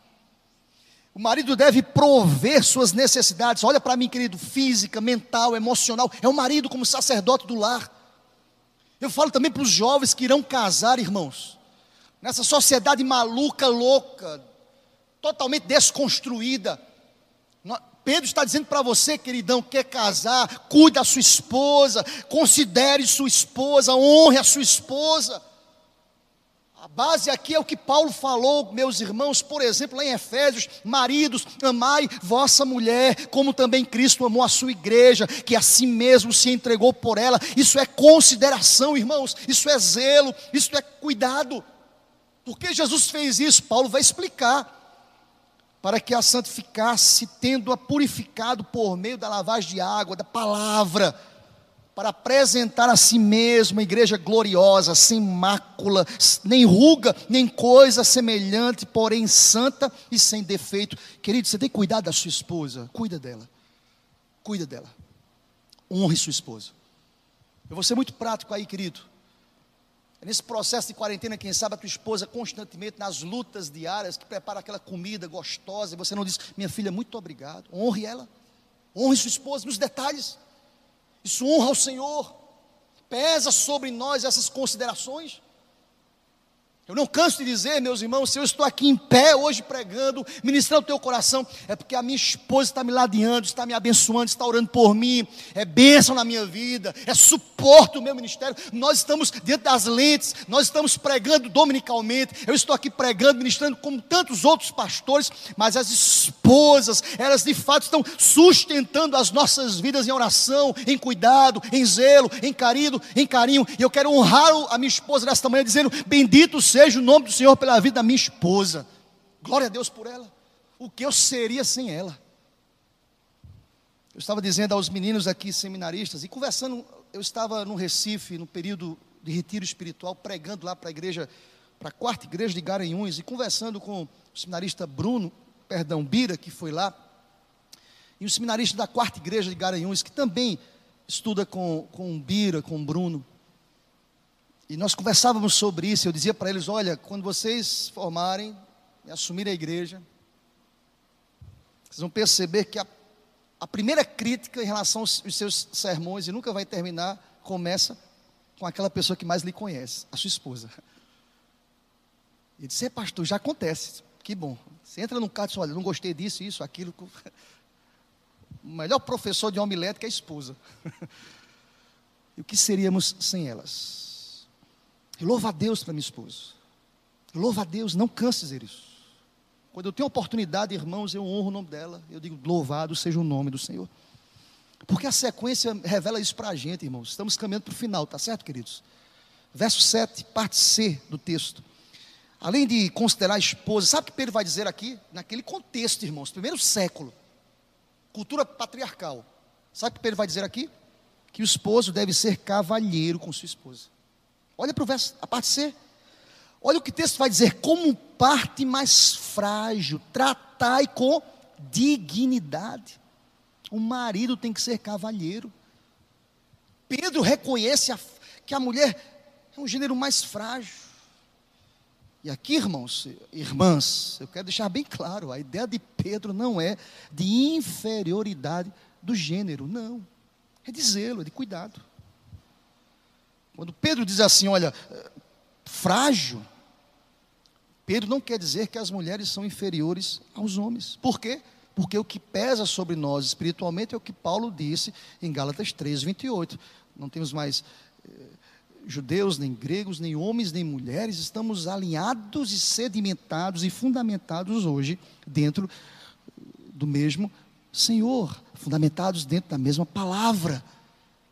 [SPEAKER 1] O marido deve prover suas necessidades. Olha para mim, querido, física, mental, emocional. É o marido como sacerdote do lar. Eu falo também para os jovens que irão casar, irmãos. Nessa sociedade maluca, louca, totalmente desconstruída. Pedro está dizendo para você, queridão, quer casar, cuide da sua esposa, considere sua esposa, honre a sua esposa. A base aqui é o que Paulo falou, meus irmãos, por exemplo, lá em Efésios: maridos, amai vossa mulher, como também Cristo amou a sua igreja, que a si mesmo se entregou por ela. Isso é consideração, irmãos, isso é zelo, isso é cuidado. Porque Jesus fez isso? Paulo vai explicar. Para que a santificasse, tendo-a purificado por meio da lavagem de água, da palavra para apresentar a si mesmo uma igreja gloriosa, sem mácula, nem ruga, nem coisa semelhante, porém santa e sem defeito. Querido, você tem que cuidar da sua esposa, cuida dela, cuida dela, honre sua esposa. Eu vou ser muito prático aí, querido. É nesse processo de quarentena, quem sabe a tua esposa constantemente nas lutas diárias, que prepara aquela comida gostosa, e você não diz, minha filha, muito obrigado. Honre ela, honre sua esposa nos detalhes. Isso honra ao Senhor. Pesa sobre nós essas considerações. Eu não canso de dizer, meus irmãos, se eu estou aqui em pé hoje pregando, ministrando o teu coração, é porque a minha esposa está me ladeando, está me abençoando, está orando por mim, é bênção na minha vida, é suporte o meu ministério. Nós estamos dentro das lentes, nós estamos pregando dominicalmente. Eu estou aqui pregando, ministrando como tantos outros pastores, mas as esposas, elas de fato estão sustentando as nossas vidas em oração, em cuidado, em zelo, em carinho, em carinho. E eu quero honrar a minha esposa nesta manhã, dizendo: Bendito seja seja o nome do Senhor pela vida da minha esposa. Glória a Deus por ela. O que eu seria sem ela? Eu estava dizendo aos meninos aqui, seminaristas, e conversando, eu estava no Recife, no período de retiro espiritual, pregando lá para a igreja, para a quarta igreja de Garanhuns, e conversando com o seminarista Bruno, perdão, Bira, que foi lá, e o seminarista da quarta igreja de Garanhuns, que também estuda com, com Bira, com Bruno. E nós conversávamos sobre isso. Eu dizia para eles: olha, quando vocês formarem e assumirem a igreja, vocês vão perceber que a, a primeira crítica em relação aos, aos seus sermões, e nunca vai terminar, começa com aquela pessoa que mais lhe conhece, a sua esposa. E disse: é, pastor, já acontece. Que bom. Você entra no carro e diz: olha, não gostei disso, isso, aquilo. (laughs) O melhor professor de homilética é a esposa. (laughs) e o que seríamos sem elas? Eu louvo a Deus para minha esposa. Eu louvo a Deus, não canse de dizer isso. Quando eu tenho oportunidade, irmãos, eu honro o nome dela. Eu digo, louvado seja o nome do Senhor. Porque a sequência revela isso para a gente, irmãos. Estamos caminhando para o final, tá certo, queridos? Verso 7, parte C do texto. Além de considerar a esposa, sabe o que Pedro vai dizer aqui? Naquele contexto, irmãos, primeiro século, cultura patriarcal. Sabe o que Pedro vai dizer aqui? Que o esposo deve ser cavalheiro com sua esposa. Olha para o verso, a parte C. Olha o que o texto vai dizer: como parte mais frágil, tratai com dignidade. O marido tem que ser cavalheiro. Pedro reconhece a, que a mulher é um gênero mais frágil. E aqui, irmãos, irmãs, eu quero deixar bem claro: a ideia de Pedro não é de inferioridade do gênero, não. É de zelo, é de cuidado. Quando Pedro diz assim, olha, frágil, Pedro não quer dizer que as mulheres são inferiores aos homens. Por quê? Porque o que pesa sobre nós espiritualmente é o que Paulo disse em Gálatas 3, 28. Não temos mais eh, judeus, nem gregos, nem homens, nem mulheres, estamos alinhados e sedimentados e fundamentados hoje dentro do mesmo Senhor, fundamentados dentro da mesma palavra,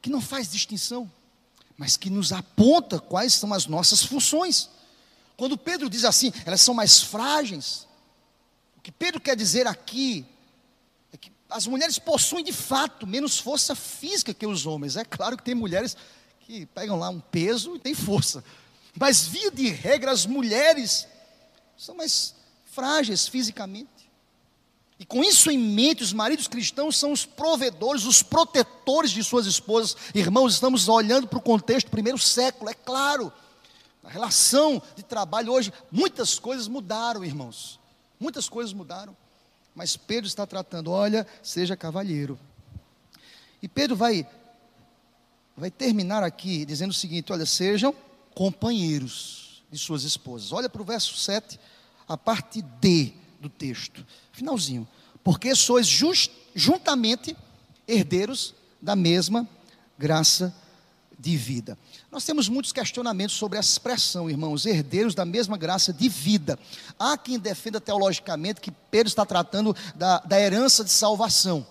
[SPEAKER 1] que não faz distinção, mas que nos aponta quais são as nossas funções. Quando Pedro diz assim, elas são mais frágeis, o que Pedro quer dizer aqui as mulheres possuem de fato menos força física que os homens. É claro que tem mulheres que pegam lá um peso e tem força. Mas, via de regra, as mulheres são mais frágeis fisicamente. E com isso em mente, os maridos cristãos são os provedores, os protetores de suas esposas. Irmãos, estamos olhando para o contexto do primeiro século, é claro. A relação de trabalho hoje, muitas coisas mudaram, irmãos. Muitas coisas mudaram. Mas Pedro está tratando, olha, seja cavalheiro. E Pedro vai vai terminar aqui dizendo o seguinte, olha, sejam companheiros de suas esposas. Olha para o verso 7, a parte D do texto. Finalzinho. Porque sois just, juntamente herdeiros da mesma graça de vida. Nós temos muitos questionamentos sobre essa expressão, irmãos, herdeiros da mesma graça de vida. Há quem defenda teologicamente que Pedro está tratando da, da herança de salvação.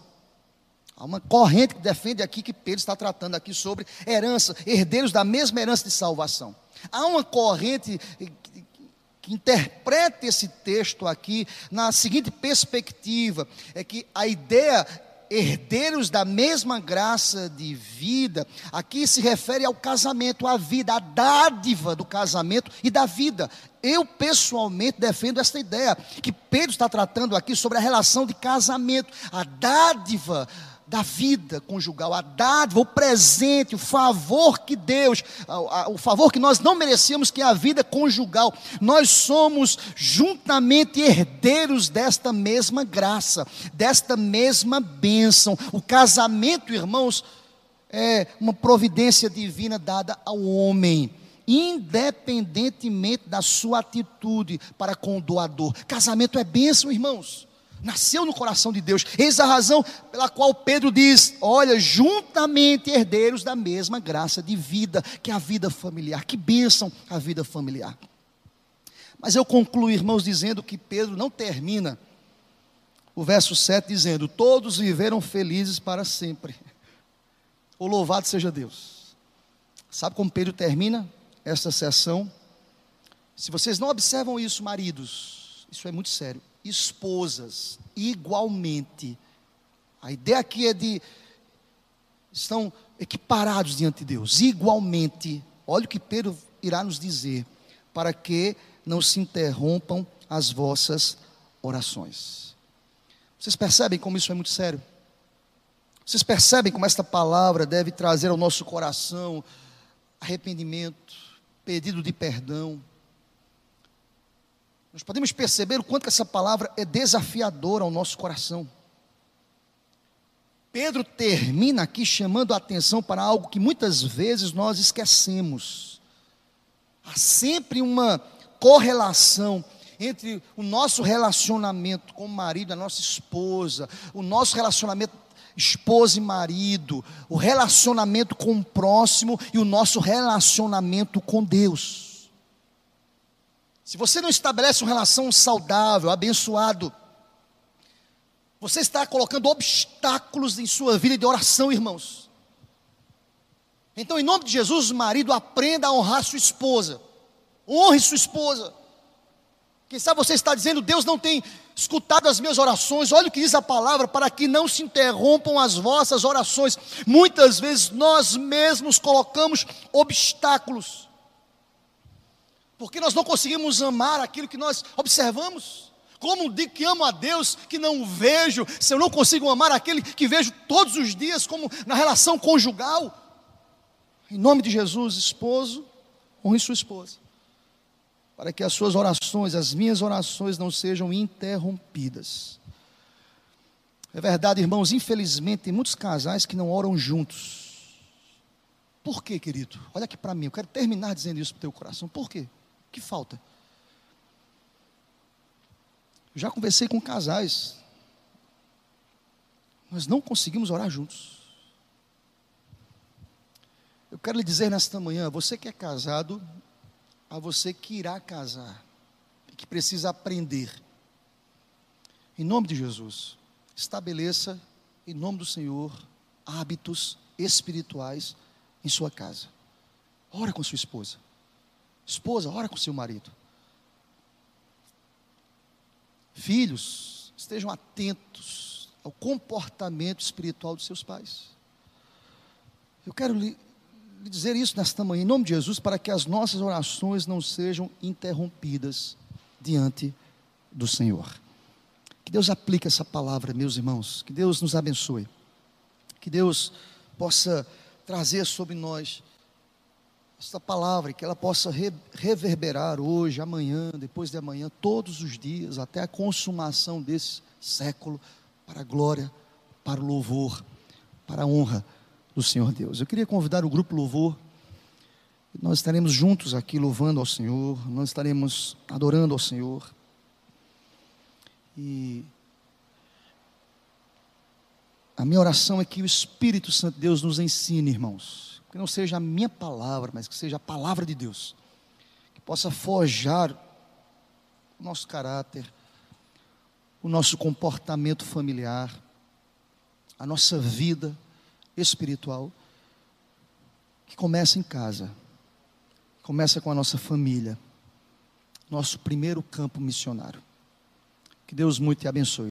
[SPEAKER 1] Há uma corrente que defende aqui que Pedro está tratando aqui sobre herança, herdeiros da mesma herança de salvação. Há uma corrente que interpreta esse texto aqui na seguinte perspectiva: é que a ideia herdeiros da mesma graça de vida, aqui se refere ao casamento, à vida, à dádiva do casamento e da vida. Eu pessoalmente defendo esta ideia, que Pedro está tratando aqui sobre a relação de casamento, a dádiva da vida conjugal, a dádiva, o presente, o favor que Deus, o favor que nós não merecíamos, que é a vida conjugal. Nós somos juntamente herdeiros desta mesma graça, desta mesma bênção. O casamento, irmãos, é uma providência divina dada ao homem independentemente da sua atitude para com o doador. Casamento é bênção, irmãos nasceu no coração de Deus. Eis a razão pela qual Pedro diz: Olha, juntamente herdeiros da mesma graça de vida, que é a vida familiar. Que bênção a vida familiar. Mas eu concluo, irmãos, dizendo que Pedro não termina o verso 7 dizendo: Todos viveram felizes para sempre. O louvado seja Deus. Sabe como Pedro termina esta sessão? Se vocês não observam isso, maridos, isso é muito sério esposas, igualmente. A ideia aqui é de estão equiparados diante de Deus, igualmente. Olha o que Pedro irá nos dizer, para que não se interrompam as vossas orações. Vocês percebem como isso é muito sério? Vocês percebem como esta palavra deve trazer ao nosso coração arrependimento, pedido de perdão, nós podemos perceber o quanto essa palavra é desafiadora ao nosso coração. Pedro termina aqui chamando a atenção para algo que muitas vezes nós esquecemos. Há sempre uma correlação entre o nosso relacionamento com o marido, a nossa esposa, o nosso relacionamento esposa e marido, o relacionamento com o próximo e o nosso relacionamento com Deus. Se você não estabelece uma relação saudável, abençoado, você está colocando obstáculos em sua vida de oração, irmãos. Então, em nome de Jesus, marido, aprenda a honrar sua esposa. Honre sua esposa. Quem sabe você está dizendo, Deus não tem escutado as minhas orações. Olha o que diz a palavra, para que não se interrompam as vossas orações. Muitas vezes nós mesmos colocamos obstáculos porque nós não conseguimos amar aquilo que nós observamos. Como digo que amo a Deus que não vejo, se eu não consigo amar aquele que vejo todos os dias, como na relação conjugal? Em nome de Jesus, esposo, honre sua esposa. para que as suas orações, as minhas orações não sejam interrompidas. É verdade, irmãos, infelizmente tem muitos casais que não oram juntos. Por quê, querido? Olha aqui para mim, eu quero terminar dizendo isso para o teu coração. Por quê? Que falta? Já conversei com casais. Nós não conseguimos orar juntos. Eu quero lhe dizer nesta manhã, você que é casado, a você que irá casar e que precisa aprender. Em nome de Jesus, estabeleça, em nome do Senhor, hábitos espirituais em sua casa. Ora com sua esposa. Esposa, ora com seu marido. Filhos, estejam atentos ao comportamento espiritual dos seus pais. Eu quero lhe dizer isso nesta manhã, em nome de Jesus, para que as nossas orações não sejam interrompidas diante do Senhor. Que Deus aplique essa palavra, meus irmãos. Que Deus nos abençoe. Que Deus possa trazer sobre nós esta palavra, que ela possa re reverberar hoje, amanhã, depois de amanhã, todos os dias, até a consumação desse século, para a glória, para o louvor, para a honra do Senhor Deus. Eu queria convidar o grupo Louvor. Nós estaremos juntos aqui louvando ao Senhor, nós estaremos adorando ao Senhor. E a minha oração é que o Espírito Santo de Deus nos ensine, irmãos. Que não seja a minha palavra, mas que seja a palavra de Deus. Que possa forjar o nosso caráter, o nosso comportamento familiar, a nossa vida espiritual que começa em casa, começa com a nossa família, nosso primeiro campo missionário. Que Deus muito te abençoe.